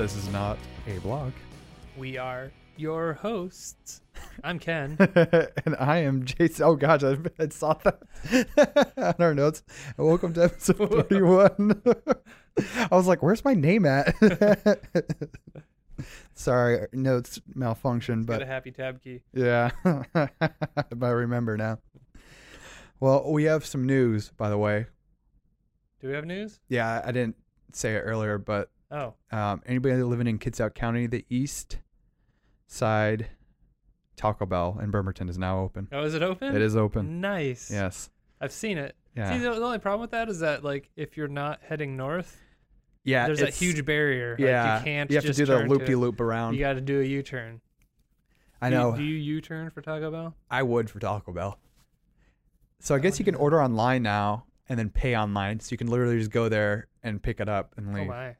this is not a blog. We are your hosts. I'm Ken. and I am Jason. Oh gosh, I, I saw that on our notes. And welcome to episode 41. I was like, where's my name at? Sorry, notes malfunction, Got a happy tab key. yeah, I remember now. Well, we have some news, by the way. Do we have news? Yeah, I didn't say it earlier, but Oh, Um, anybody living in Kitsap County, the east side Taco Bell in Bremerton is now open. oh, is it open? It is open. Nice. Yes. I've seen it. Yeah. See, the, the only problem with that is that like if you're not heading north, yeah. there's that it's- huge barrier. Like, Yeah. you can't. You have to do the turn loop-de-loop around. You got to do a U-turn. I Do know. Do you U-turn for Taco Bell? I would for Taco Bell. So I guess you can order online now and then pay online. So you can literally just go there and pick it up and Oh leave. my!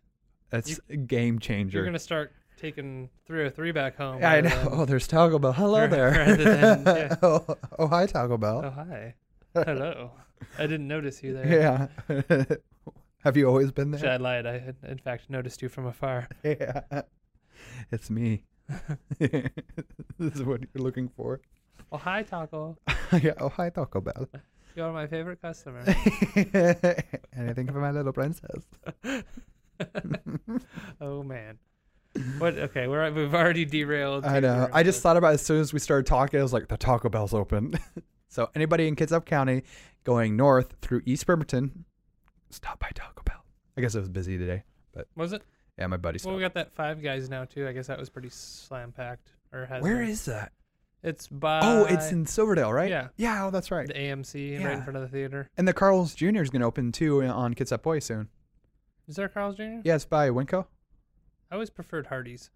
That's a game changer. You're gonna start taking three or three back home. yeah, I know. than- Oh, there's Taco Bell. Hello there. Than- yeah. oh, oh, hi, Taco Bell. Oh hi. Hello. I didn't notice you there. Yeah. Have you always been there? I lied. I had, in fact, noticed you from afar. Yeah. It's me. this is what you're looking for. Oh, hi, Taco. yeah. Oh, hi, Taco Bell. You're my favorite customer. Anything for my little princess. oh man. What? Okay, we're we've already derailed. I know. I just thought about it as soon as we started talking. I was like, the Taco Bell's open. so anybody in Kitsap County going north through East Bremerton, stop by Taco Bell. I guess it was busy today. but was it? Yeah, my buddy Well, we got that Five Guys now too. I guess that was pretty slam packed. Or has Where been. is that? It's oh, by? oh, it's in Silverdale, right? Yeah. Yeah. Oh, that's right. the AMC right in front of the theater. And the Carl's Jr. is going to open too on Kitsap Boy soon. Is there a Carl's Jr.? Yeah, it's by Winco. I always preferred Hardee's.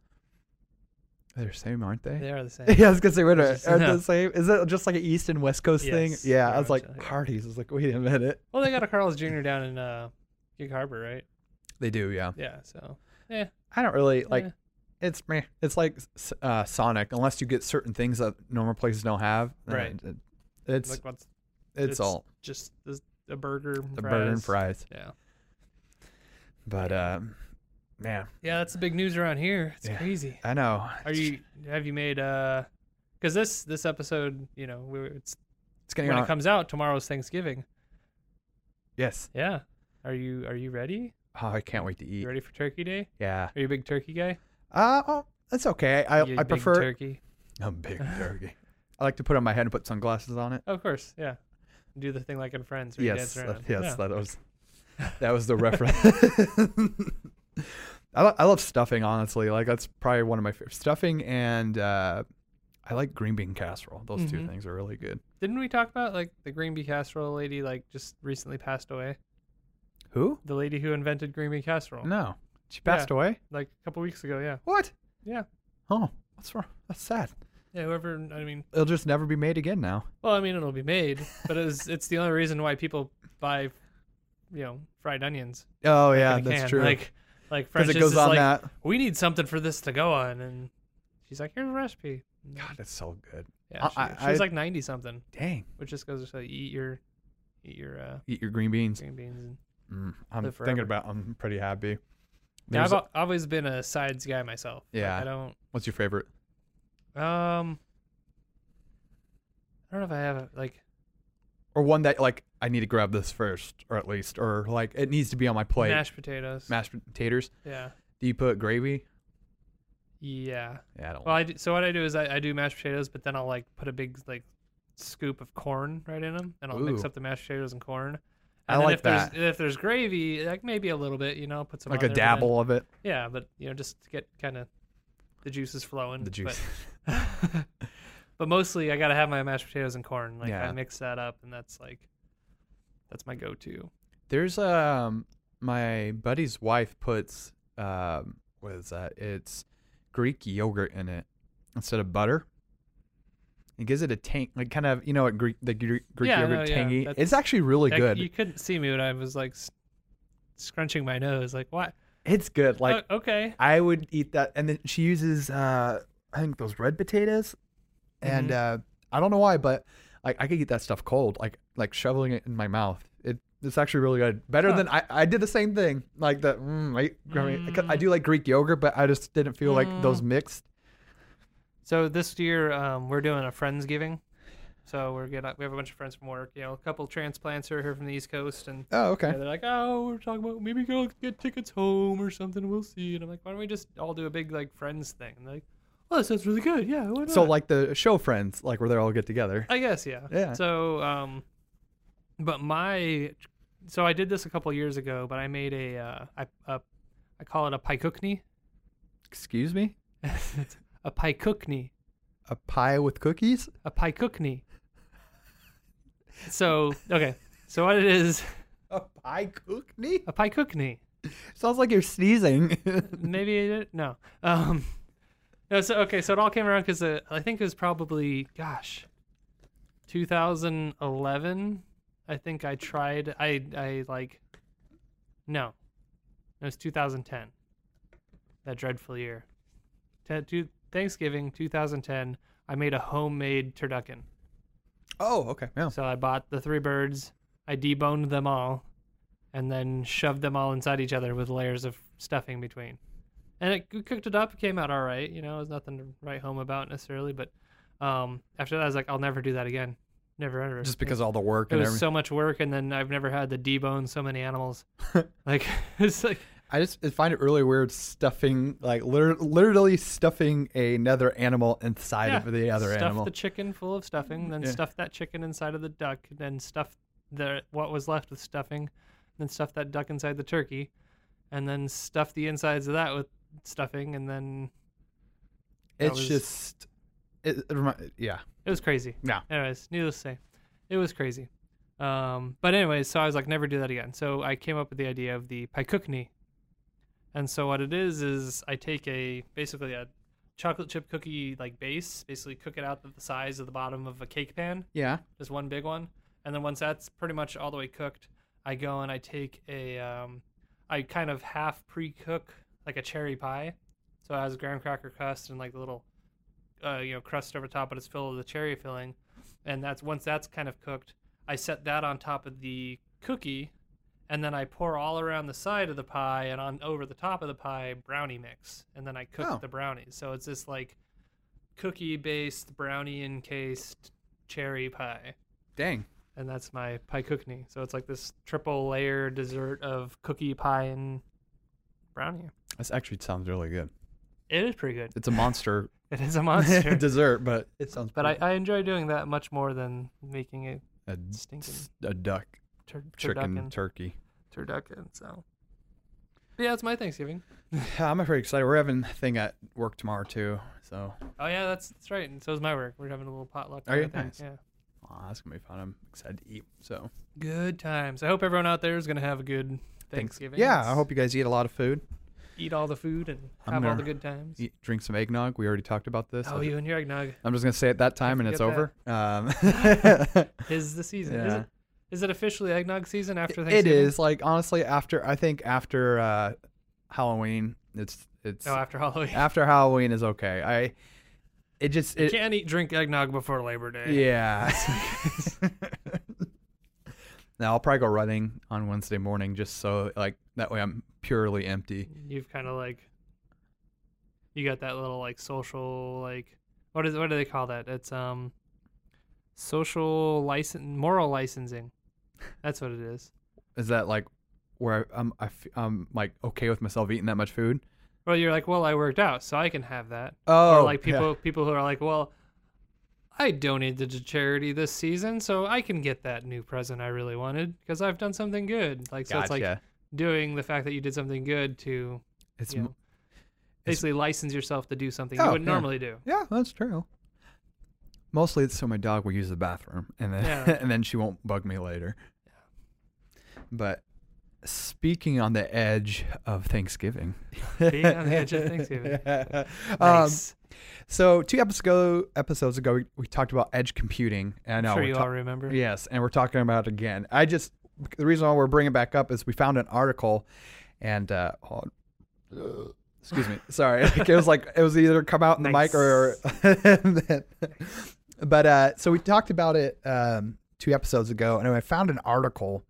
They're the same, aren't they? They are the same. Yeah, I was gonna say, wait a minute, are they no. the same? Is it just like an East and West Coast thing? Yeah, I was like, yeah. Hardee's. I was like, wait a minute. Well, they got a Carl's Jr. down in uh, Gig Harbor, right? They do, yeah. Yeah. So. Yeah. I don't really like. eh. It's meh. It's like uh, Sonic, unless you get certain things that normal places don't have. Right. it- it's like what's it's, it's all just the, a burger, the burger and fries. Yeah. But um, man, Yeah, that's the big news around here. It's Yeah. crazy. I know. Are you have you made uh cuz this this episode, you know, we, it's It's getting when it comes out tomorrow's Thanksgiving. yes. Yeah. Are you are you ready? Oh, I can't wait to eat. You ready for turkey day? Yeah. Are you a big turkey guy? Uh, oh, that's okay. I I big prefer. turkey. a big turkey. I like to put on my head and put sunglasses on it. of course, yeah. Do the thing like in Friends Yes, around. yes, Yeah. that was that was the reference. I, lo- I love stuffing, honestly. Like that's probably one of my favorite stuffing, and uh, I like green bean casserole. Those two Mhm. things are really good. Didn't we talk about like the green bean casserole lady like just recently passed away? Who? The lady who invented green bean casserole. No, she passed away. Like a couple weeks ago, yeah. What? Yeah. Oh, what's wrong? That's sad. Yeah, whoever I mean It'll just never be made again now. Well, I mean, it'll be made, but it's it's the only reason why people buy, you know, fried onions. Oh like, yeah, that's can. true. Like, like Because French it goes is on like, that. we need something for this to go on, and she's like, here's a recipe. And God, that's so good. yeah, I- she, I- she was like ninety something, Dang. which just goes to say, eat your, eat your uh, Eat your green beans. green beans. And, Mm, I'm thinking about. I'm pretty happy. yeah, I've a- always been a sides guy myself. Like, Yeah. I don't. what's your favorite? Um, I don't know if I have a, like. or one that like I need to grab this first, or at least, or like it needs to be on my plate. Mashed potatoes. Mashed potatoes. Yeah. Do you put gravy? Yeah. Yeah, I don't. Well, I do, so what I do is I, I do mashed potatoes, but then I'll like put a big like scoop of corn right in them, and I'll mix up the mashed potatoes and corn. I And then like if there's if there's gravy, like maybe a little bit, you know, put some like a there, but then- dabble of it. yeah, but you know, just to get kind of the juices flowing. The juice. But, but mostly, I gotta have my mashed potatoes and corn. Like Yeah. I mix that up, and that's like that's my go-to. There's um my buddy's wife puts um what is that? It's Greek yogurt in it instead of butter. It gives it a tang, like kind of you know what Greek the Greek, Greek Yeah, yogurt yeah, tangy. that's- it's actually really Like, good. You couldn't see me when I was like scrunching my nose. Like what? it's good. Like Oh, okay. I would eat that, and then she uses uh I think those red potatoes, and Mhm. uh I don't know why, but like I could eat that stuff cold, like like shoveling it in my mouth. It It's actually really good. Better Huh. than I, I did the same thing. Like the mm, I, 'cause I Mm. do like Greek yogurt, but I just didn't feel like those Mm. mixed. So this year, um, we're doing a friendsgiving. So we're getting we have a bunch of friends from work. You know, a couple transplants are here from the East Coast, and Oh, okay. they're like, "Oh, we're talking about maybe go get tickets home or something. We'll see." And I'm like, "Why don't we just all do a big like friends thing?" And like, "Oh, that sounds really good. Yeah, why not?" So like the show friends, like where they all get together. I guess yeah. Yeah. So um, but my so I did this a couple years ago, but I made a uh, I a, I call it a pie cookney. Excuse me. a pie cookney. A pie with cookies. a pie cookney. So okay, so what it is, A pie cookney. a pie cookney. Sounds like you're sneezing. Maybe it, no. Um, no. So okay, so it all came around because uh, I think it was probably gosh, 2011. I think I tried. I I like. No, it was 2010. That dreadful year. To Thanksgiving 2010. I made a homemade turducken. oh, okay. Yeah. So I bought the three birds, I deboned them all, and then shoved them all inside each other with layers of stuffing between. And it we cooked it up. It came out all right. You know, it was nothing to write home about necessarily. But um, after that, I was like, I'll never do that again. Never ever. Just because all the work it and was everything. so much work, and then I've never had to debone so many animals. like it's like I just find it really weird stuffing, like liter- literally stuffing another animal inside yeah, of the other stuff animal. the chicken full of stuffing, then Yeah. stuff that chicken inside of the duck, then stuff the what was left with stuffing, then stuff that duck inside the turkey, and then stuff the insides of that with stuffing, and then it's was- just, it, it remi- yeah. it was crazy. Yeah. Anyways, needless to say, it was crazy. Um, but anyways, so I was like, never do that again. So I came up with the idea of the pie cookney. And so what it is is I take a basically a chocolate chip cookie like base, basically cook it out to the size of the bottom of a cake pan, Yeah. just one big one. And then once that's pretty much all the way cooked, I go and I take a um, I kind of half pre-cook like a cherry pie. So it has graham cracker crust and like the little uh, you know crust over top, but it's filled with the cherry filling. And that's once that's kind of cooked, I set that on top of the cookie, and then I pour all around the side of the pie and on over the top of the pie brownie mix, and then I cook Oh. the brownies. So it's this like cookie-based brownie encased cherry pie Dang. and that's my pie cookney. So it's like this triple layer dessert of cookie pie and brownie. This actually sounds really good. It is pretty good. It's a monster It is a monster, dessert, but it sounds. but I, I enjoy doing that much more than making a a, stinking a duck, tur- chicken, turducken. turkey. Turducken. So, but yeah, it's my Thanksgiving. I'm very excited. We're having a thing at work tomorrow too. So Oh yeah, that's that's right. And so is my work. We're having a little potluck. Are you? kinda thing. Nice. Yeah. aw, that's gonna be fun. I'm excited to eat. So Good times. I hope everyone out there is gonna have a good thanks. Thanksgiving. Yeah, I hope you guys eat a lot of food. Eat all the food and have all the good times. Eat, drink some eggnog. We already talked about this. Oh, you and your eggnog I'm just gonna say it that time and it's forget over. Um, is the season. Is it? Is it officially eggnog season after It Thanksgiving? is like honestly after I think after uh, Halloween it's it's Oh, after Halloween. after Halloween is okay. I it just you it, can't eat drink eggnog before Labor Day. yeah. now I'll probably go running on Wednesday morning just so like that way I'm purely empty. You've kind of like you got that little like social like what is what do they call that? It's um social license moral licensing. That's what it is. Is that like where I'm I f- I'm like okay with myself eating that much food? Well, you're like, well, I worked out, so I can have that. Oh, or like yeah. people people who are like, well, I donated to charity this season, so I can get that new present I really wanted because I've done something good. Like so, it's like doing the fact that you did something good to it's you know, it's- basically license yourself to do something Oh, you wouldn't yeah. normally do. Yeah, that's true. Mostly it's so my dog will use the bathroom and then Yeah. and then she won't bug me later. But speaking on the edge of Thanksgiving. Being on the edge of Thanksgiving. um, Nice. So two episodes ago, episodes ago, we, we talked about edge computing. And I know I'm sure you ta- all remember. Yes, and we're talking about it again. I just the reason why we're bringing it back up is we found an article, and uh, hold excuse me, sorry, Like, it was like it was either come out in the mic or. but uh, so we talked about it um, two episodes ago, and I found an article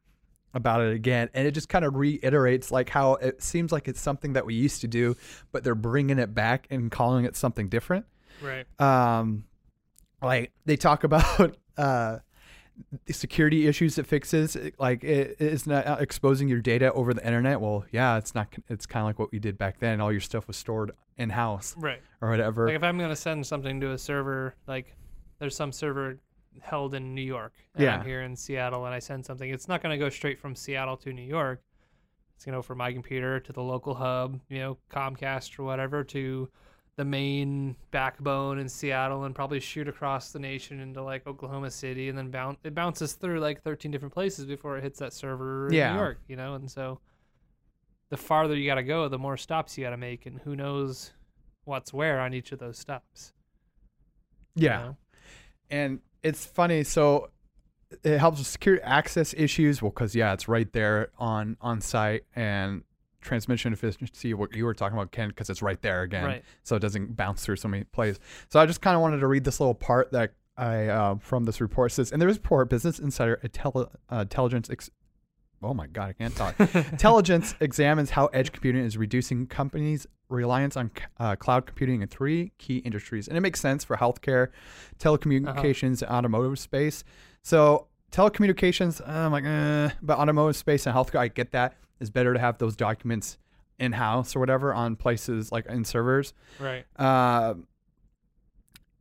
about it again, and it just kind of reiterates like how it seems like it's something that we used to do, but they're bringing it back and calling it something different. Right. Um, like they talk about uh, security issues it fixes, like it is not exposing your data over the internet. Well, yeah, it's not. It's kind of like what we did back then. All your stuff was stored in house Right. or whatever. Like if I'm gonna send something to a server, like there's some server held in New York, and Yeah. I'm here in Seattle, and I send something, it's not gonna go straight from Seattle to New York. It's gonna go from my computer to the local hub, you know, Comcast or whatever, to the main backbone in Seattle, and probably shoot across the nation into like Oklahoma City, and then bounce. It bounces through like 13 different places before it hits that server in Yeah. New York, you know, and so. The farther you got to go, the more stops you got to make, and who knows what's where on each of those stops. you yeah. know? and it's funny so it helps with security access issues well because yeah it's right there on on site and transmission efficiency what you were talking about ken because it's right there again Right. so it doesn't bounce through so many places so i just kind of wanted to read this little part that i uh, from this report It says in the report business insider Intelli- uh, intelligence ex- oh my god i can't talk Intelligence examines how edge computing is reducing companies' reliance on uh, cloud computing in three key industries. And it makes sense for healthcare, telecommunications, and automotive space. So, telecommunications, I'm like, eh, but automotive space and healthcare, I get that. It's better to have those documents in house or whatever on places like in servers. Right. Uh,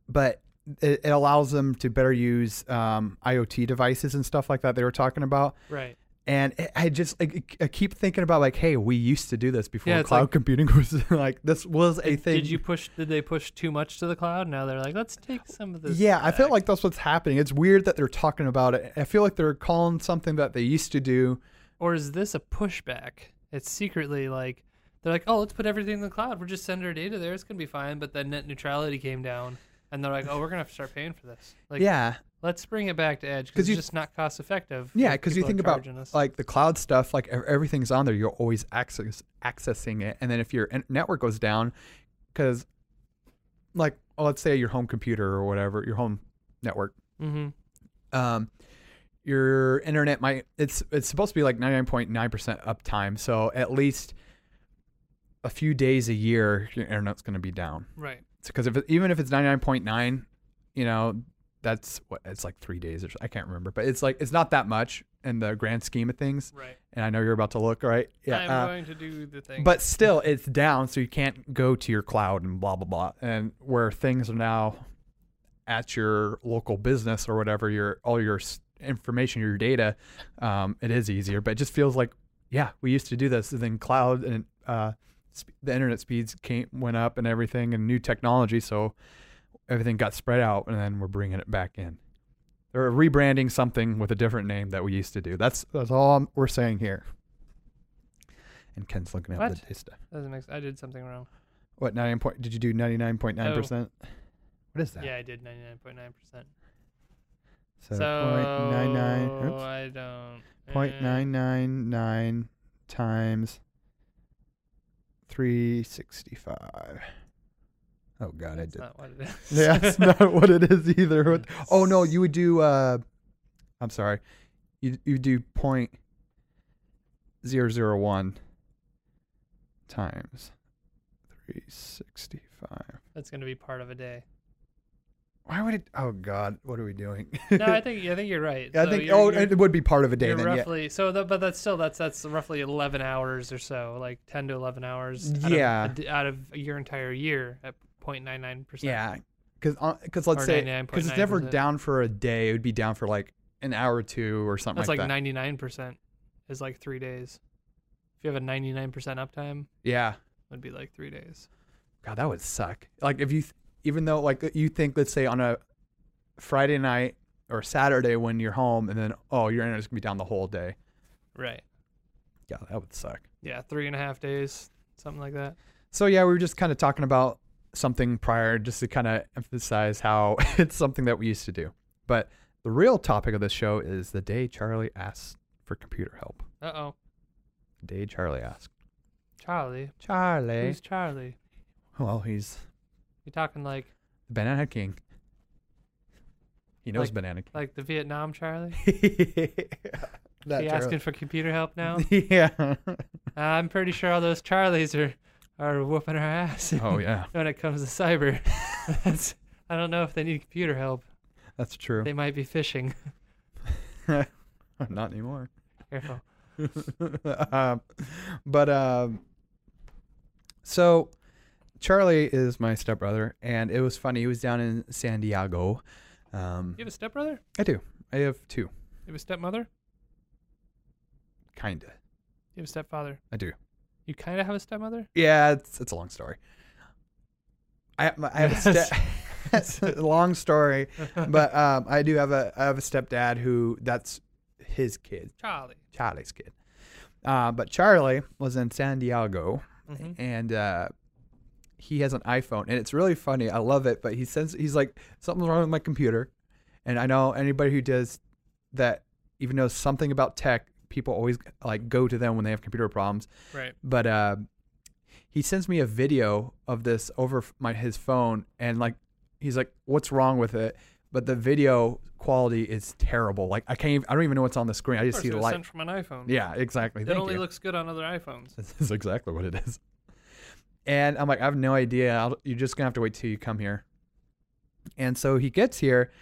but it, it allows them to better use um, IoT devices and stuff like that they were talking about Right. And I just like, I keep thinking about like, hey, we used to do this before Yeah, cloud like- computing was like this was a thing. did you push? Did they push too much to the cloud? Now they're like, let's take some of this. yeah, I feel like that's what's happening. It's weird that they're talking about it. I feel like they're calling something that they used to do. Or is this a pushback? It's secretly like they're like, oh, let's put everything in the cloud. We're just sending our data there. It's gonna be fine. But then net neutrality came down, and they're like, oh, we're gonna have to start paying for this. Like, yeah, let's bring it back to edge because it's just not cost effective. yeah, because you think about us. like the cloud stuff, like everything's on there. You're always access accessing it, and then if your network goes down, because like oh, let's say your home computer or whatever, your home network mm-hmm. um, your internet might it's it's supposed to be like 99.9% uptime so at least a few days a year your internet's going to be down right. because if it, even if it's 99.9 you know that's what it's like three days or so, i can't remember but it's like it's not that much in the grand scheme of things Right. and i know you're about to look right yeah I'm uh, going to do the thing. but still it's down so you can't go to your cloud and blah blah blah and where things are now at your local business or whatever your all your information your data um, it is easier but it just feels like yeah we used to do this and then cloud and uh, the internet speeds came went up and everything and new technology so everything got spread out and then we're bringing it back in they're rebranding something with a different name that we used to do that's that's all I'm- we're saying here and Ken's looking at What? the data. doesn't make. I did something wrong. What ninety nine point? Did you do ninety nine point nine percent? What is that? Yeah, I did 99.9 percent. So, So point nine nine. I don't. Eh, nine nine nine times three sixty five. Oh God, I did. not what it is. Yeah, that's not what it is either. What- Oh no, you would do. uh I'm sorry. You you do point zero zero one times three sixty five. That's gonna be part of a day. Why would it? Oh God, what are we doing? No, I think I think you're right. I So think. you're- oh, you're- it would be part of a day then. Yeah. roughly so, that, but that's still that's that's roughly 11 hours or so, like 10 to 11 hours. out of Yeah. d- out of your entire year at 0.99 percent. Yeah, because because uh, let's Or say because it's never down for a day. It would be down for like an hour or two or something that's like, like that. 99 percent is like three days. If you have a 99 percent uptime, Yeah. it'd be like three days. God, that would suck. Like if you, th- even though like you think, let's say on a Friday night or Saturday when you're home, and then oh your internet's gonna be down the whole day. Right. Yeah, that would suck. Yeah, three and a half days, something like that. So yeah, we were just kind of talking about something prior, just to kind of emphasize how it's something that we used to do. But the real topic of this show is the day Charlie asked for computer help. Uh oh, The day Charlie asked. Charlie. Charlie. Who's Charlie? Well, he's You're talking like the Banana King. He knows Like- Banana like the Vietnam Charlie? King. That you Charlie- asking for computer help now? yeah. I'm pretty sure all those Charlies are are whooping our ass oh yeah, when it comes to cyber. That's, I don't know if they need computer help. that's true. They might be phishing. Not anymore. Careful. um, but um, so Charlie is my stepbrother, and it was funny. He was down in San Diego. Um, You have a stepbrother? I do. I have two, You have a stepmother? kinda. You have a stepfather? I do. You kind of have a stepmother? Yeah, it's it's a long story. I have, I have a step. it's a long story, but um, I do have a I have a stepdad who that's his kid, Charlie. Charlie's kid. Uh, but Charlie was in San Diego, hmm and uh, he has an iPhone, and it's really funny. I love it, but he says he's like something's wrong with my computer, and I know anybody who does that even knows something about tech. People always like go to them when they have computer problems. Right. But uh, he sends me a video of this over my his phone, and like he's like, "What's wrong with it?" But the video quality is terrible. Like I can't. Even, I don't even know what's on the screen. I just see the light. sent from an iPhone. Yeah, exactly. It Thank only you. looks good on other iPhones. This is exactly what it is. And I'm like, I have no idea. I'll, you're just gonna have to wait till you come here. And so he gets here,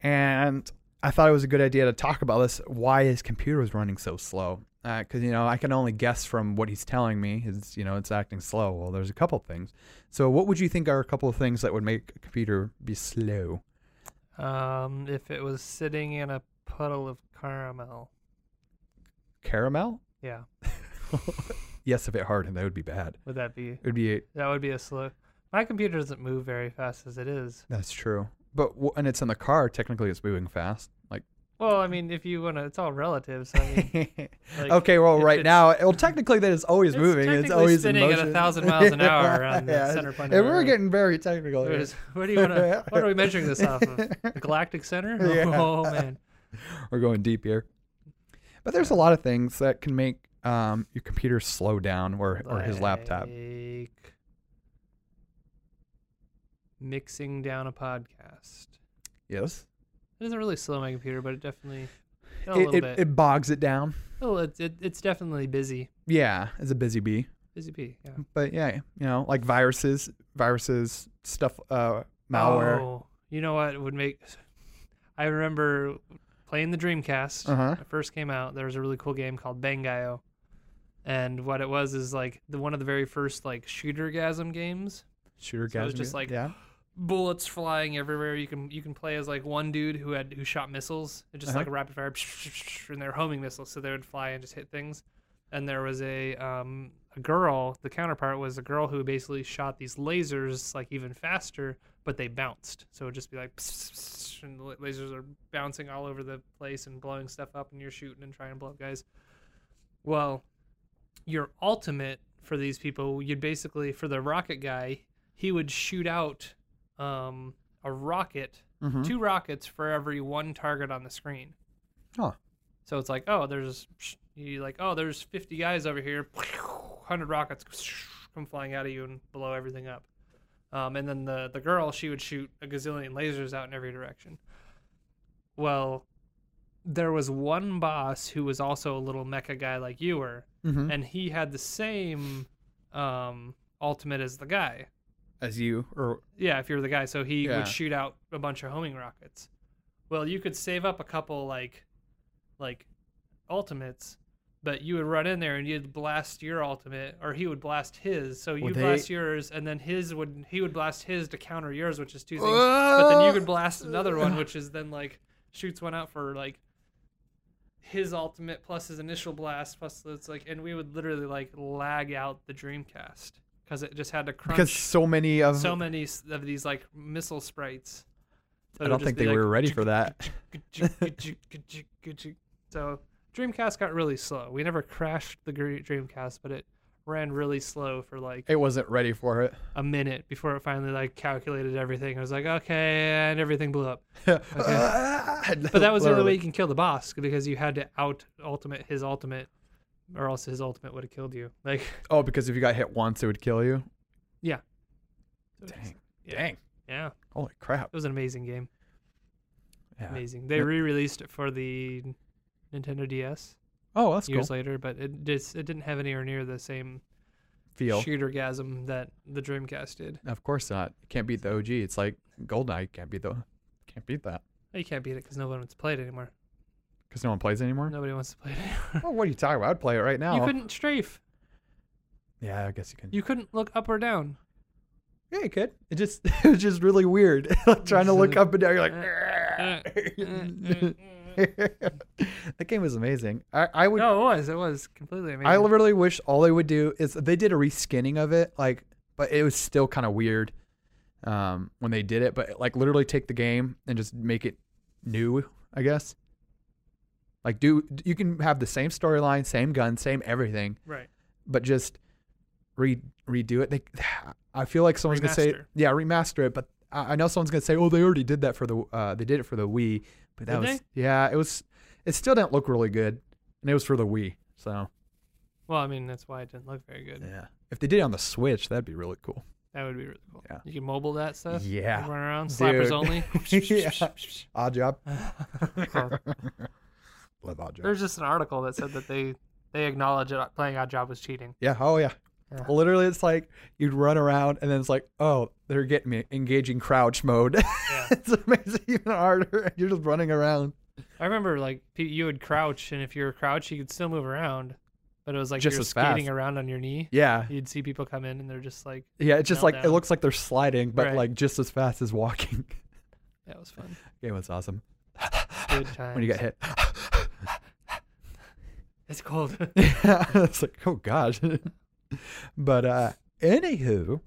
and I thought it was a good idea to talk about this. Why his computer was running so slow? Because you know, I can only guess from what he's telling me. Is you know, it's acting slow. Well, there's a couple things. So, what would you think are a couple of things that would make a computer be slow? Um, if it was sitting in a puddle of caramel. Caramel? Yeah. Yes, if it hardened, that would be bad. Would that be? It would be. A, That would be a slow. My computer doesn't move very fast as it is. That's true. But and it's in the car. Technically, it's moving fast. Like. Well, I mean, if you wanna, it's all relative. So I mean, like, okay, well, right now, well, technically, that is always It's moving. It's always spinning in at a thousand miles an hour around the Yeah, center point And we're getting very technical What here. is- what do you want to? What are we measuring this off of? The galactic center? Yeah. Oh man. We're going deep here. But there's a lot of things that can make um, your computer slow down, or or his laptop. Mixing down a podcast. Yes. It doesn't really slow my computer, but it definitely a It, little it, bit. it bogs it down. oh, it's it, it's definitely busy. Yeah, it's a busy bee. Busy bee. Yeah. But yeah, you know, like viruses, viruses, stuff, uh, malware. Oh, you know what would make? I remember playing the Dreamcast. Uh huh. when it first came out, there was a really cool game called Bangai-O. And what it was is like the one of the very first like shooter gasm games. Shooter So it was just like- yeah. Bullets flying everywhere. You can you can play as like one dude who had who shot missiles. It just Uh-huh. like a rapid fire, and they're homing missiles, so they would fly and just hit things. And there was a um a girl. The counterpart was a girl who basically shot these lasers like even faster, but they bounced. So it would just be like, and the lasers are bouncing all over the place and blowing stuff up, and you're shooting and trying to blow up guys. Well, your ultimate for these people, you'd basically for the rocket guy, he would shoot out um, a rocket, Mm-hmm. two rockets for every one target on the screen. Huh. So it's like, oh, there's you like, oh, there's 50 guys over here, 100 rockets come flying out of you and blow everything up. Um, and then the the girl, she would shoot a gazillion lasers out in every direction. Well, there was one boss who was also a little mecha guy like you were, Mm-hmm. and he had the same um, ultimate as the guy. As you or Yeah, if you're the guy, so he Yeah. would shoot out a bunch of homing rockets. Well, you could save up a couple like like ultimates, but you would run in there and you'd blast your ultimate, or he would blast his. So you Well, they- blast yours, and then his would he would blast his to counter yours, which is two things. but then you could blast another one, which is then like shoots one out for like his ultimate plus his initial blast plus it's like, and we would literally like lag out the Dreamcast because it just had to crunch because so many of so many of these like missile sprites. I don't think they like, were ready for that. So Dreamcast got really slow. We never crashed the Dreamcast, but it ran really slow for like It wasn't ready for it. a minute before it finally like calculated everything. I was like, okay, and everything blew up. but But that was the only way you can kill the boss because you had to out ultimate his ultimate, or else his ultimate would have killed you. Like, Oh, because if you got hit once, it would kill you. Yeah. Dang. Yeah. Dang. yeah, Holy crap. it was an amazing game. Yeah. Amazing. They re-released it for the Nintendo DS. Oh, that's cool. years later, but it just it didn't have anywhere near the same Feel. shootergasm that the Dreamcast did. Of course not. Can't beat the OG. It's like Goldeneye. Can't beat the. Can't beat that You can't beat it because no one wants to play it anymore. Because no one plays anymore. Nobody wants to play it anymore. Oh, what are you talking about? I'd play it right now. You couldn't strafe. yeah, I guess you can. You couldn't look up or down. yeah, you could. It just it was just really weird. like trying to look up and down. You're like. that game was amazing. I, I would. No, it was. It was completely amazing. I literally wish all they would do is they did a reskinning of it, like, but it was still kind of weird um, when they did it. But like, literally take the game and just make it new. I guess. Like, do you can have the same storyline, same gun, same everything, right. but just re redo it. They, I feel like someone's gonna say, yeah, remaster it. But I I know someone's gonna say, oh, they already did that for the, uh, they did it for the Wii. But that Did was, yeah, it was. It still didn't look really good, and it was for the Wii. So Well, I mean, that's why it didn't look very good. yeah, if they did it on the Switch, that'd be really cool. That would be really cool. Yeah. You can mobile that stuff. Yeah. Run around, slappers Dude. only. Yeah. Odd job. Love odd job. There's just an article that said that they they acknowledge that playing Odd Job was cheating. Yeah. Oh yeah. Yeah. Literally, it's like you'd run around, and then it's like, oh, they're getting me engaging crouch mode. Yeah. it's amazing, even harder. You're just running around. I remember like you would crouch, and if you were crouched, you could still move around, but it was like Just you're skating fast. around on your knee. Yeah. You'd see people come in, and they're just like, Yeah. It's just Knelt like it looks like they're sliding, but Right. like just as fast as walking. "That was fun." Game was awesome. Good times. when you get hit. It's cold. it's like, oh gosh. but uh anywho.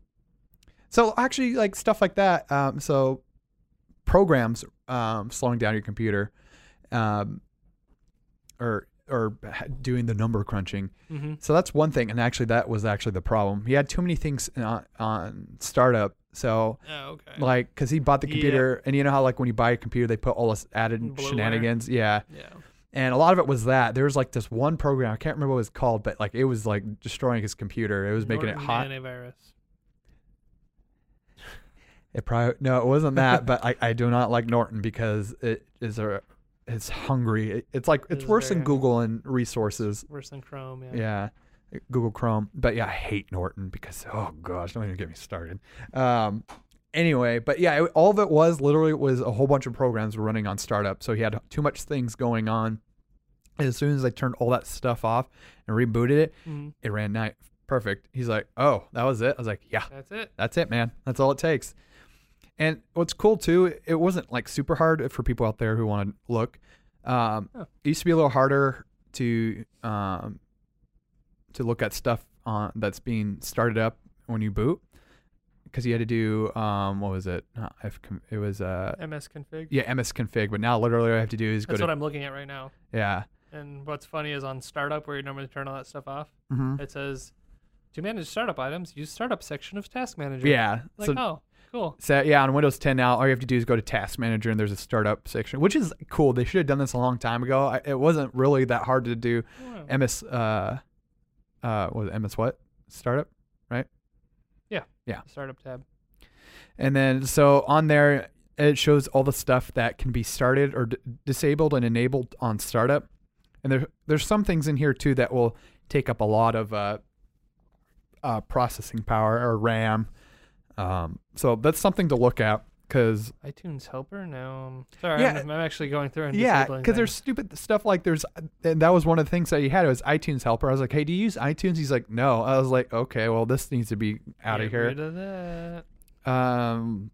So actually like stuff like that. Um so programs um slowing down your computer um or or doing the number crunching. hmm So that's one thing and actually that was actually the problem. He had too many things on, on startup. So Oh, okay. like cuz he bought the Yeah. computer and you know how like when you buy a computer they put all this added Bloatware. shenanigans. Yeah yeah. And a lot of it was that there was like this one program I can't remember what it was called, but like it was like destroying his computer. It was making it hot. Antivirus. It probably no, it wasn't that, but I, I do not like Norton because it is a it's hungry. It, it's like It it's worse than Google and resources. Worse than Chrome. Yeah. Yeah. Google Chrome, but yeah, I hate Norton because oh gosh, don't even get me started. Um, anyway, but yeah, it, all of it was literally was a whole bunch of programs were running on startup, so he had too much things going on. As soon as I turned all that stuff off and rebooted it, Mhm. it ran night perfect. He's like, "Oh, that was it." I was like, "Yeah, That's it. that's it, man. That's all it takes." And what's cool too, it wasn't like super hard for people out there who want to look. Um, Oh. It used to be a little harder to um, to look at stuff on that's being started up when you boot because you had to do um, what was it? Not F- it was uh, MS config. yeah MS config. But now literally all I have to do is go That's to what I'm looking at right now. yeah. And what's funny is on startup, where you normally turn all that stuff off, hmm it says to manage startup items, use startup section of Task Manager. Yeah. Like, so oh, cool. So yeah, on Windows 10 now, all you have to do is go to Task Manager, and there's a startup section, which is cool. They should have done this a long time ago. I, it wasn't really that hard to do. Wow. MS, uh, uh, what was it, MS what? Startup, Startup tab. and then so on there, it shows all the stuff that can be started or d- disabled and enabled on startup. And there, there's some things in here too that will take up a lot of uh, uh, processing power or RAM. Um, so that's something to look at because iTunes Helper? No. um, Sorry, Yeah. I'm, I'm actually going through and Yeah, because there's stupid stuff like there's, and that was one of the things that he had. It was iTunes Helper. I was like, hey, do you use iTunes? He's like, no. I was like, okay, well, this needs to be out of here. rid of that. Um,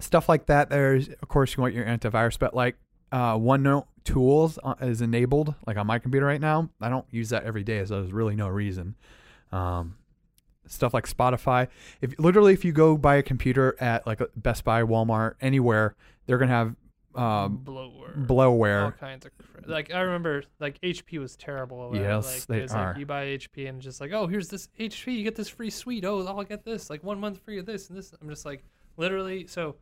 stuff like that. There's, of course, you want your antivirus, but like uh, OneNote tools uh, is enabled, like on my computer right now. I don't use that every day, so there's really no reason. Um, stuff like Spotify. If literally, if you go buy a computer at like Best Buy, Walmart, anywhere, they're gonna have um, bloatware. all kinds of cra- like I remember like HP was terrible. About. Yes, like, they are. Like you buy HP and just like, oh, here's this HP, you get this free suite. Oh, I'll get this like one month free of this and this. I'm just like literally. So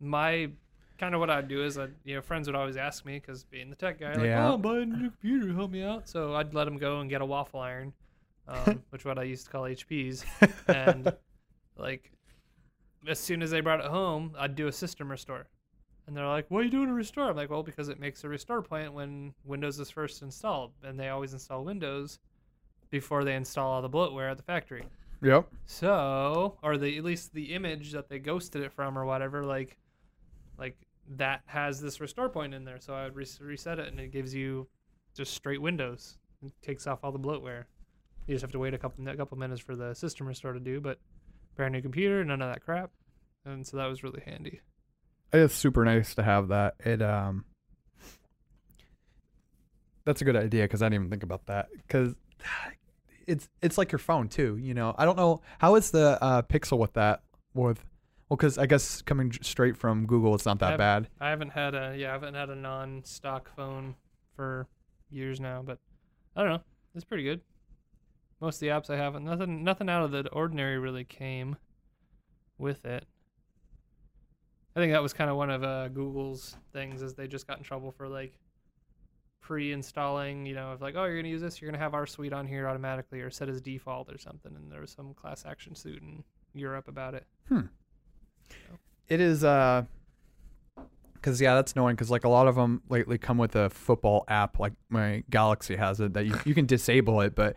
my kind of what I'd do is I you know friends would always ask me because being the tech guy, like, Yeah. oh, I'm buying a new computer, help me out. So I'd let them go and get a waffle iron, um, which what I used to call HPs, and like as soon as they brought it home, I'd do a system restore. And they're like, "What are you doing a restore?" I'm like, "Well, because it makes a restore point when Windows is first installed, and they always install Windows before they install all the bloatware at the factory." Yep. So, or the at least the image that they ghosted it from or whatever, like, like that has this restore point in there. So I would re- reset it, and it gives you just straight Windows. It takes off all the bloatware. You just have to wait a couple a couple minutes for the system restore to do, but brand new computer, none of that crap, and so that was really handy. It's super nice to have that. It um That's a good idea cuz I didn't even think about that cuz it's it's like your phone too, you know. I don't know how is the uh Pixel with that with well cuz I guess coming straight from Google it's not that I've- bad. I haven't had a yeah, I haven't had a non-stock phone for years now, but I don't know. It's pretty good. Most of the apps I have, nothing nothing out of the ordinary really came with it. I think that was kind of one of uh, Google's things is they just got in trouble for like pre-installing, you know, of like, oh, you're gonna use this, you're gonna have our suite on here automatically or set as default or something, and there was some class action suit in Europe about it. Hmm. It is uh cuz yeah, that's annoying cuz like a lot of them lately come with a football app like my Galaxy has it that you you can disable it but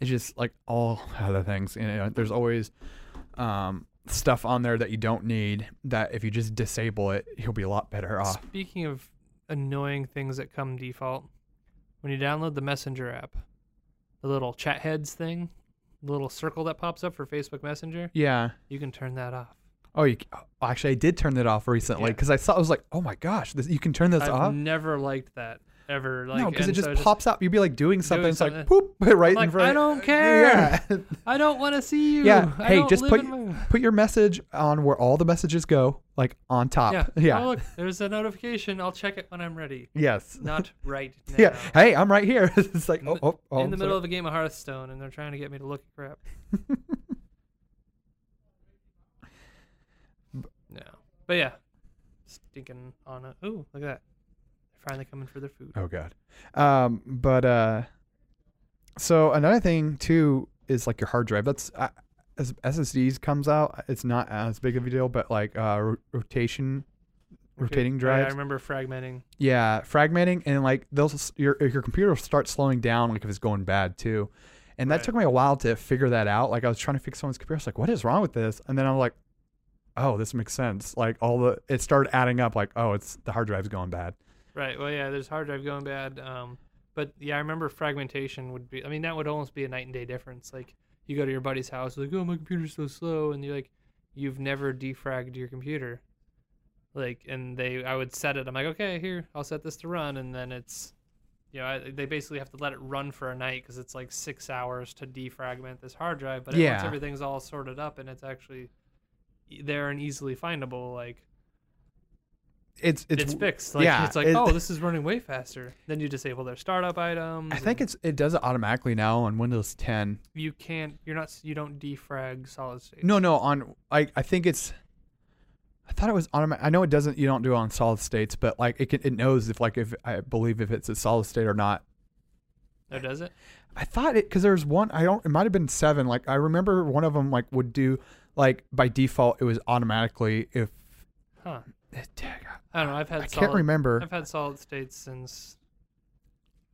it's just like all other things, you know, there's always um stuff on there that you don't need that if you just disable it, you'll be a lot better off. Speaking of annoying things that come default, when you download the Messenger app, the little chat heads thing, the little circle that pops up for Facebook Messenger, Yeah. you can turn that off. Oh, you actually I did turn that off recently because I saw I was like, oh my gosh, this, you can turn this off? I've off. never liked that ever. Like, no, because it just so pops up. You'd be like doing something. Doing it's like poop right like, in front. I don't care. Yeah. I don't want to see you. Yeah, I hey, just put- my- Put your message on where all the messages go, like on top. Yeah. Yeah. Oh look, there's a notification. I'll check it when I'm ready. Yes. Not right now. Yeah. Hey, I'm right here. it's like In oh, the- oh, oh, in the sorry. middle of a game of Hearthstone, and they're trying to get me to look crap. no, but yeah, stinking on a. Ooh, look at that! Finally coming for their food. Oh god. Um, but uh, so another thing too is like your hard drive. That's uh, as SSDs comes out, it's not as big of a deal, but like uh, ro- rotation, rotating Okay, yeah, I remember fragmenting. Yeah, fragmenting and like they'll your your computer will start slowing down like if it's going bad too. And that Right. took me a while to figure that out. Like I was trying to fix someone's computer. I was like, "What is wrong with this?" And then I'm like, "Oh, this makes sense." Like all the it started adding up. Like, "Oh, it's the hard drive's going bad." Right. Well, yeah, there's hard drive going bad. Um, but yeah, I remember fragmentation would be. I mean, that would almost be a night and day difference. Like you go to your buddy's house, like, oh, my computer's so slow, and you're like, you've never defragged your computer. Like, and they, I would set it. I'm like, okay, here, I'll set this to run, and then it's, you know, I, they basically have to let it run for a night because it's like six hours to defragment this hard drive. But once everything's all sorted up and it's actually there and easily findable, like It's it's, it's, fixed. Like yeah, it's like, it- oh, this is running way faster. Then you disable their startup items. I think it's it does it automatically now on Windows 10. you can't. You're not. You don't defrag solid state. No, no, on I I think it's I thought it was automatic. I know it doesn't. You don't do it on solid states, but like it can, it knows if like if I believe if it's a solid state or not. Oh, does it? I thought it because there's one. I don't. It might have been seven. Like I remember one of them like would do like by default it was automatically if. Huh. It, I don't know. I've had. I solid, can't remember. I've had solid states since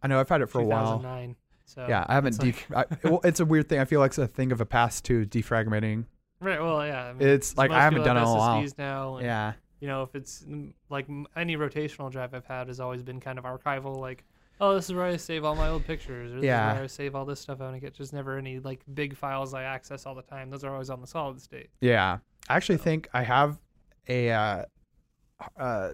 I know I've had it for a while. 2009. So Yeah, I haven't. it's Def- like- I, well, it's a weird thing. I feel like it's a thing of a past to defragmenting. right. Well, yeah. I mean, It's like I haven't done it in a while. Now. And, Yeah. You know, if it's like any rotational drive I've had has always been kind of archival. Like, oh, this is where I save all my old pictures, or this Yeah. is where I save all this stuff. I want to get just never any like big files I access all the time. Those are always on the solid state. Yeah, I actually So- think I have a uh, uh,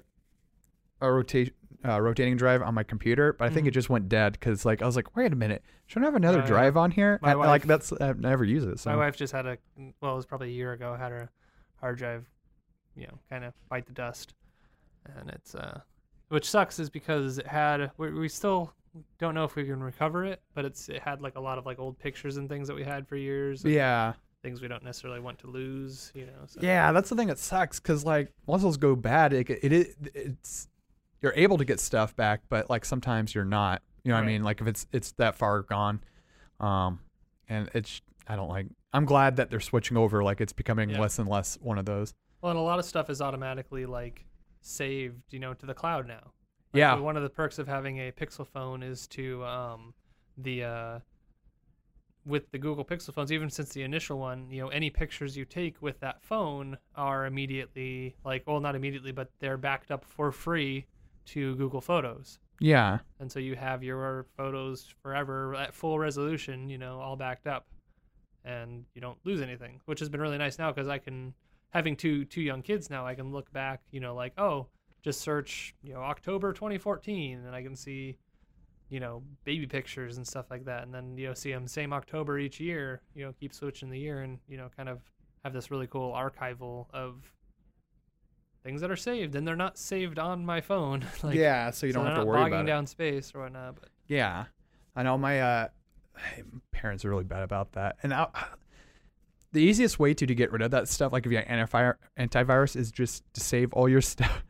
a rotate uh, rotating drive on my computer, but I think it Mhm. just went dead because like I was like, wait a minute, shouldn't I have another yeah. drive on here? And, like that's I've never use it. So My wife just had a well, it was probably a year ago. Had her hard drive, you know, kind of bite the dust, and it's uh, which sucks is because it had we, we still don't know if we can recover it, but it's it had like a lot of like old pictures and things that we had for years, and yeah, things we don't necessarily want to lose, you know. So. yeah, that's the thing that sucks because like once those go bad, it, it it it's you're able to get stuff back, but like sometimes you're not. You know what I mean? Like if it's it's that far gone, um, and it's I don't like. I'm glad that they're switching over. Like it's becoming Yeah. less and less one of those. Well, and a lot of stuff is automatically like saved, you know, to the cloud now. yeah. One of the perks of having a Pixel phone is to um, the uh, with the Google Pixel phones, even since the initial one, you know, any pictures you take with that phone are immediately like, well, not immediately, but they're backed up for free to Google Photos, Yeah. and so you have your photos forever at full resolution, you know, all backed up, and you don't lose anything, which has been really nice now because I can having two two young kids now, I can look back, you know, like oh, just search, you know, October 2014, and I can see, you know, baby pictures and stuff like that, and then you know see them same October each year, you know, keep switching the year, and you know, kind of have this really cool archival of things that are saved, and they're not saved on my phone. like, yeah. So you don't they're have to worry about it. down space or whatnot. But Yeah, I know my uh, parents are really bad about that. And I, the easiest way to to get rid of that stuff, like if you have antivirus, antivirus, is just to save all your stuff.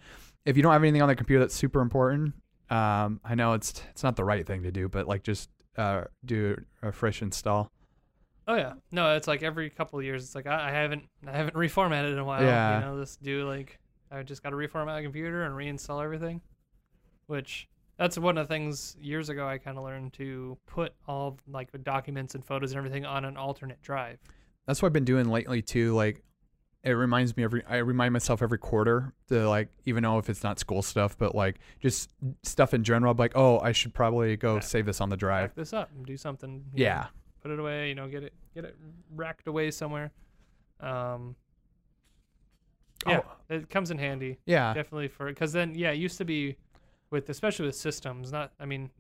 If you don't have anything on the computer that's super important, um, I know it's it's not the right thing to do, but like just uh, do a fresh install. Oh yeah, no, it's like every couple of years. It's like I, I haven't I haven't reformatted in a while. Yeah. you know, just do like I just got to reformat my computer and reinstall everything. Which that's one of the things years ago I kind of learned to put all like documents and photos and everything on an alternate drive. That's what I've been doing lately too. Like it reminds me every I remind myself every quarter to like even though if it's not school stuff, but like just stuff in general. I'm like, oh, I should probably go Yeah. save this on the drive. Back this up and do something. you know, Yeah. put it away. You know, get it get it racked away somewhere. Um. Yeah, Oh. it comes in handy. Yeah. definitely for because then yeah it used to be with especially with systems not i mean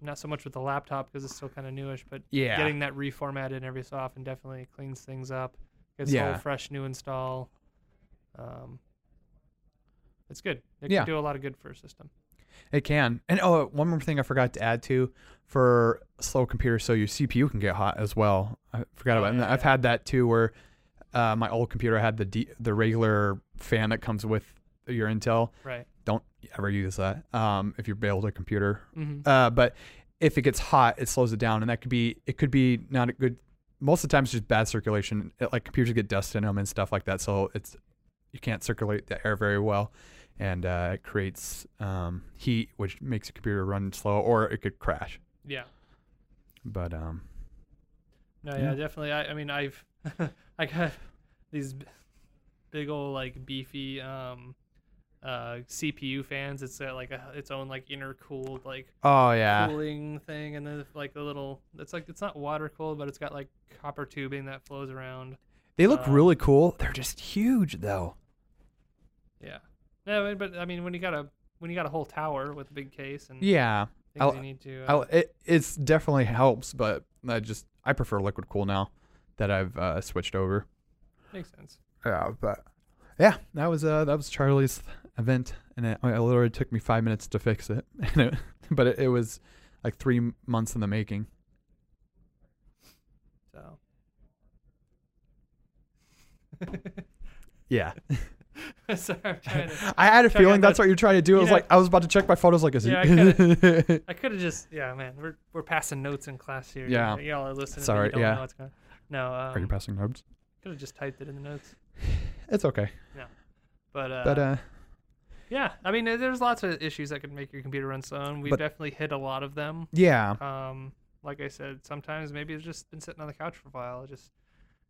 not so much with the laptop because it's still kind of newish but Yeah. getting that reformatted every so often definitely cleans things up a Yeah. whole fresh new install um it's good it Yeah. can do a lot of good for a system It can. And oh, one more thing I forgot to add to for slow computers, so your CPU can get hot as well. I forgot about. it. And yeah, I've had that too, where uh, my old computer had the D, the regular fan that comes with your Intel. right Don't ever use that um, if you build a computer. mm-hmm. Uh, but if it gets hot, it slows it down, and that could be it could be not a good. Most of the time, it's just bad circulation. It, like computers get dust in them and stuff like that, so it's you can't circulate the air very well, and uh, it creates um, heat, which makes your computer run slow, or it could crash. yeah But um, no Yeah. yeah, definitely i i mean i've i got these big old like beefy um uh cpu fans it's uh, like a, its own like intercooled like oh yeah, cooling thing and then like the little it's like it's not water cooled but it's got like copper tubing that flows around they look um, really cool. They're just huge though. yeah no but i mean when you got a when you got a whole tower with a big case and Yeah, I'll- you need to uh, it it's definitely helps, but I just I prefer liquid cool now that I've uh, switched over. makes sense Yeah, but yeah, that was uh that was Charlie's event, and it, it literally took me five minutes to fix it, it, but it, it was like three months in the making. so Yeah, sorry i'm trying to I had a feeling that's what you're trying to do. I was Yeah. like, I was about to check my photos, like, is Yeah, I i could have just yeah man we're we're passing notes in class here Yeah. y'all are listening Sorry, don't yeah. know what's going no Are you um, passing notes? could have just typed it in the notes It's okay, yeah but uh but uh, yeah i mean there's lots of issues that could make your computer run slow and we've But- definitely hit a lot of them yeah, Um, like I said, sometimes maybe it's just been sitting on the couch for a while. It just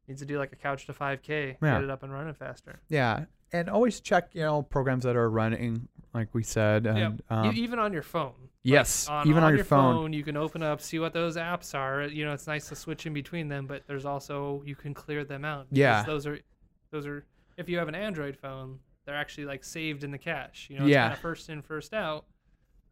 needs to do like a couch to 5K, Yeah. get it up and running faster. yeah, and always check, you know, programs that are running, like we said, and Yep. um, even on your phone. Like, yes, on, even on, your phone. phone, you can open up, see what those apps are. You know, it's nice to switch in between them, but there's also you can clear them out. Yeah. those are those are if you have an Android phone, they're actually like saved in the cache. You know, Yeah. kind of first in, first out.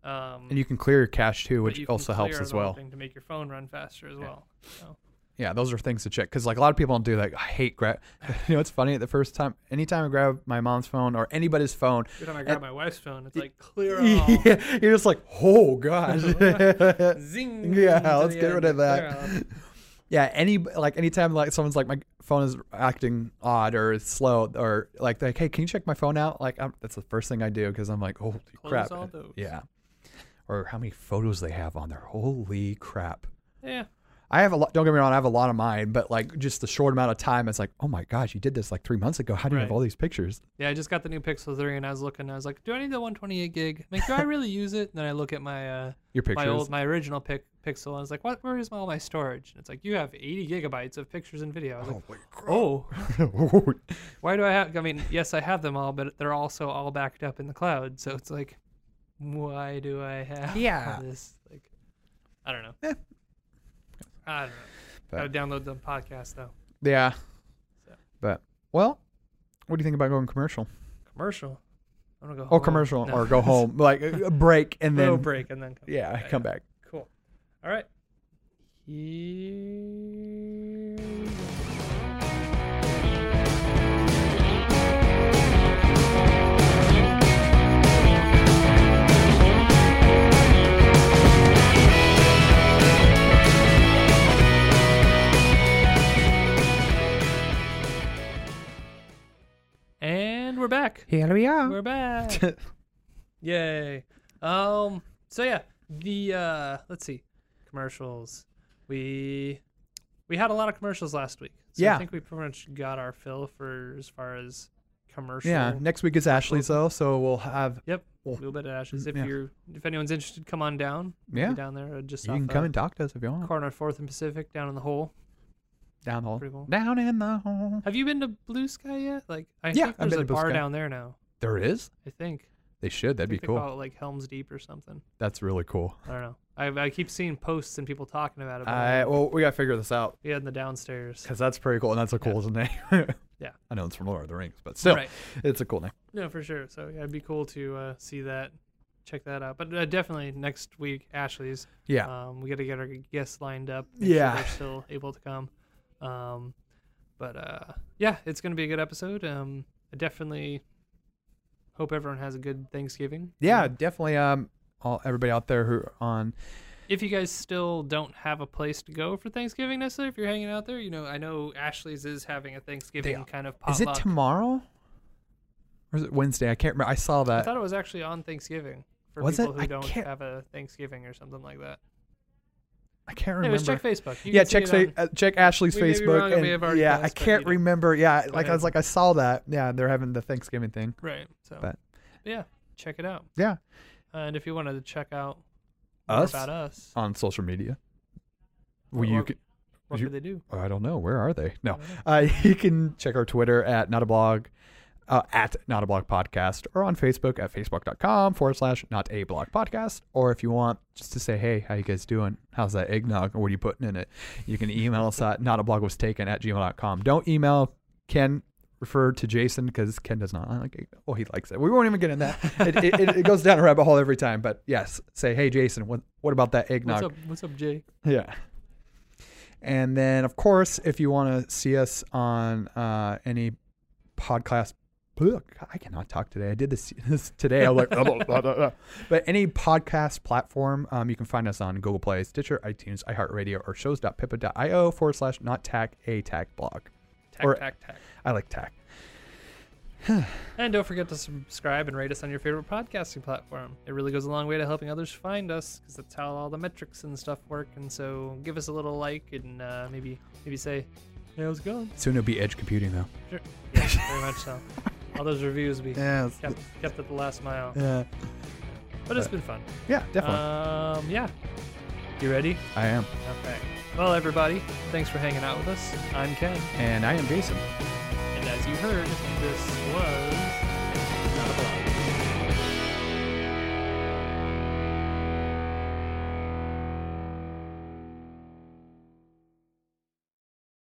Um, and you can clear your cache too, which also helps as well. thing to make your phone run faster as Yeah. well. So. Yeah, those are things to check because like a lot of people don't do that. I hate grab. you know, it's funny. The first time, anytime I grab my mom's phone or anybody's phone, Every time I grab my wife's phone, it's like clear all. yeah, you're just like, oh gosh. Zing. Yeah, let's get end, rid of that. Yeah, any like anytime like someone's like my phone is acting odd or slow or like they're like, hey, can you check my phone out? Like I'm, that's the first thing I do because I'm like, holy Close crap. all those. Yeah. Or how many photos they have on there. Holy crap. Yeah. I have a lot. Don't get me wrong. I have a lot of mine, but like just the short amount of time, it's like, oh my gosh, you did this like three months ago. How do you have all these pictures? Yeah, I just got the new Pixel 3 and I was looking. I was like, do I need the 128 gig? Like, do I really use it? And then I look at my uh, Your pictures. my old my original pic- Pixel and I was like, what? Where is all my storage? And it's like you have 80 gigabytes of pictures and video. I was like, oh, why do I have? I mean, yes, I have them all, but they're also all backed up in the cloud. So it's like, why do I have Yeah. all this? Like, I don't know. Eh. I don't know. But- Gotta download the podcast though. yeah. So. But well, what do you think about going commercial? Commercial. I'm gonna go. Or home. commercial, No. or go home, like a break, and then break and then come yeah, back. come back. Cool. All right. Here we're back. Here we are. We're back. Yay. Um so yeah, the uh let's see. Commercials. We we had a lot of commercials last week. So Yeah. I think we pretty much got our fill for as far as commercial. yeah, next week is Ashley's though, so we'll have Yep. Well, A little bit of ashes. If yeah. you're if anyone's interested, come on down. We'll Yeah. down there uh, just you can come and talk to us if you want. corner Fourth and Pacific down in the hole. Down the hole. Pretty cool. Down in the hole. Have you been to Blue Sky yet? Like I Yeah, think I've there's been a to Blue bar Sky. down there now. There is. I think. They should. That'd I be think they cool. Call it like Helms Deep or something. That's really cool. I don't know. I I keep seeing posts and people talking about it. but I well, we gotta figure this out yeah, in the downstairs. because that's pretty cool, and that's a cool name. Yeah. I know it's from Lord of the Rings, but still, Right. it's a cool name. No, for sure. So yeah, it'd be cool to uh, see that, check that out. But uh, definitely next week, Ashley's. Yeah. Um, we got to get our guests lined up. make sure Yeah. they're still able to come. Um, but uh, yeah, it's gonna be a good episode. Um, I definitely hope everyone has a good Thanksgiving. yeah, definitely. Um, all everybody out there who on if you guys still don't have a place to go for Thanksgiving necessarily, if you're hanging out there, you know, I know Ashley's is having a Thanksgiving kind of potluck. is it tomorrow or is it Wednesday? I can't remember. I saw that. I thought it was actually on Thanksgiving for Was it? who I don't can't- have a Thanksgiving or something like that. I can't remember. Anyways, check Facebook. You yeah, check fa- on- uh, check Ashley's Facebook. and yeah, I can't remember. Yeah, like I was like I saw that. Yeah, they're having the Thanksgiving thing. right. So, But- yeah, check it out. Yeah, and if you wanted to check out Us? about us, on social media. Well, What- you could, what you- could they do? I don't know. Where are they? No. I don't know. Uh, you can check our Twitter at not a blog, uh, at not a blog podcast, or on Facebook at facebook.com forward slash not a blog podcast. Or if you want just to say, hey, how you guys doing? How's that eggnog? Or what are you putting in it? You can email us at not a blog was taken at gmail.com. Don't email Ken. Refer to Jason because Ken does not like it. Oh, he likes it. We won't even get in that. It, it, it, it goes down a rabbit hole every time. But yes, say, hey, Jason, what, what about that eggnog? What's up? What's up, Jay? Yeah. And then, of course, if you want to see us on uh, any podcast, I cannot talk today. I did this, this today. I'm like, blah, blah, blah, but any podcast platform, um, you can find us on Google Play, Stitcher, iTunes, iHeartRadio, or shows.pippa.io forward slash not tack a tack blog. Tack, Or- tack, tack. I like tack. And don't forget to subscribe and rate us on your favorite podcasting platform. It really goes a long way to helping others find us because that's how all the metrics and stuff work. And so give us a little like and uh, maybe maybe say, hey, how's it going? Soon it'll be edge computing, though. Yeah, very much so. All those reviews we Yes. kept, kept at the last mile. Yeah. But it's been fun. Yeah, definitely. Um, yeah. You ready? I am. Okay. Well, everybody, thanks for hanging out with us. I'm Ken. And I am Jason. And as you heard, this was